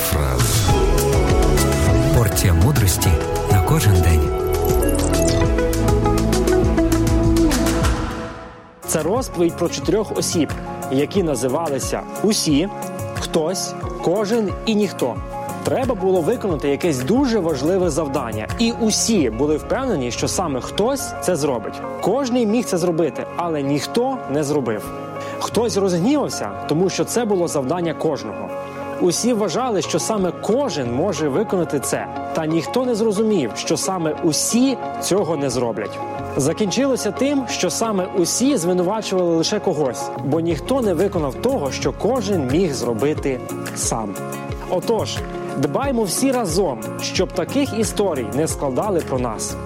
фраза. Порція мудрості на кожен день. Це розповідь про чотирьох осіб, які називалися усі, хтось, кожен і ніхто. Треба було виконати якесь дуже важливе завдання, і усі були впевнені, що саме хтось це зробить. Кожний міг це зробити, але ніхто не зробив. Хтось розгнівався, тому що це було завдання кожного. Усі вважали, що саме кожен може виконати це, та ніхто не зрозумів, що саме усі цього не зроблять. Закінчилося тим, що саме усі звинувачували лише когось, бо ніхто не виконав того, що кожен міг зробити сам. Отож, дбаймо всі разом, щоб таких історій не складали про нас.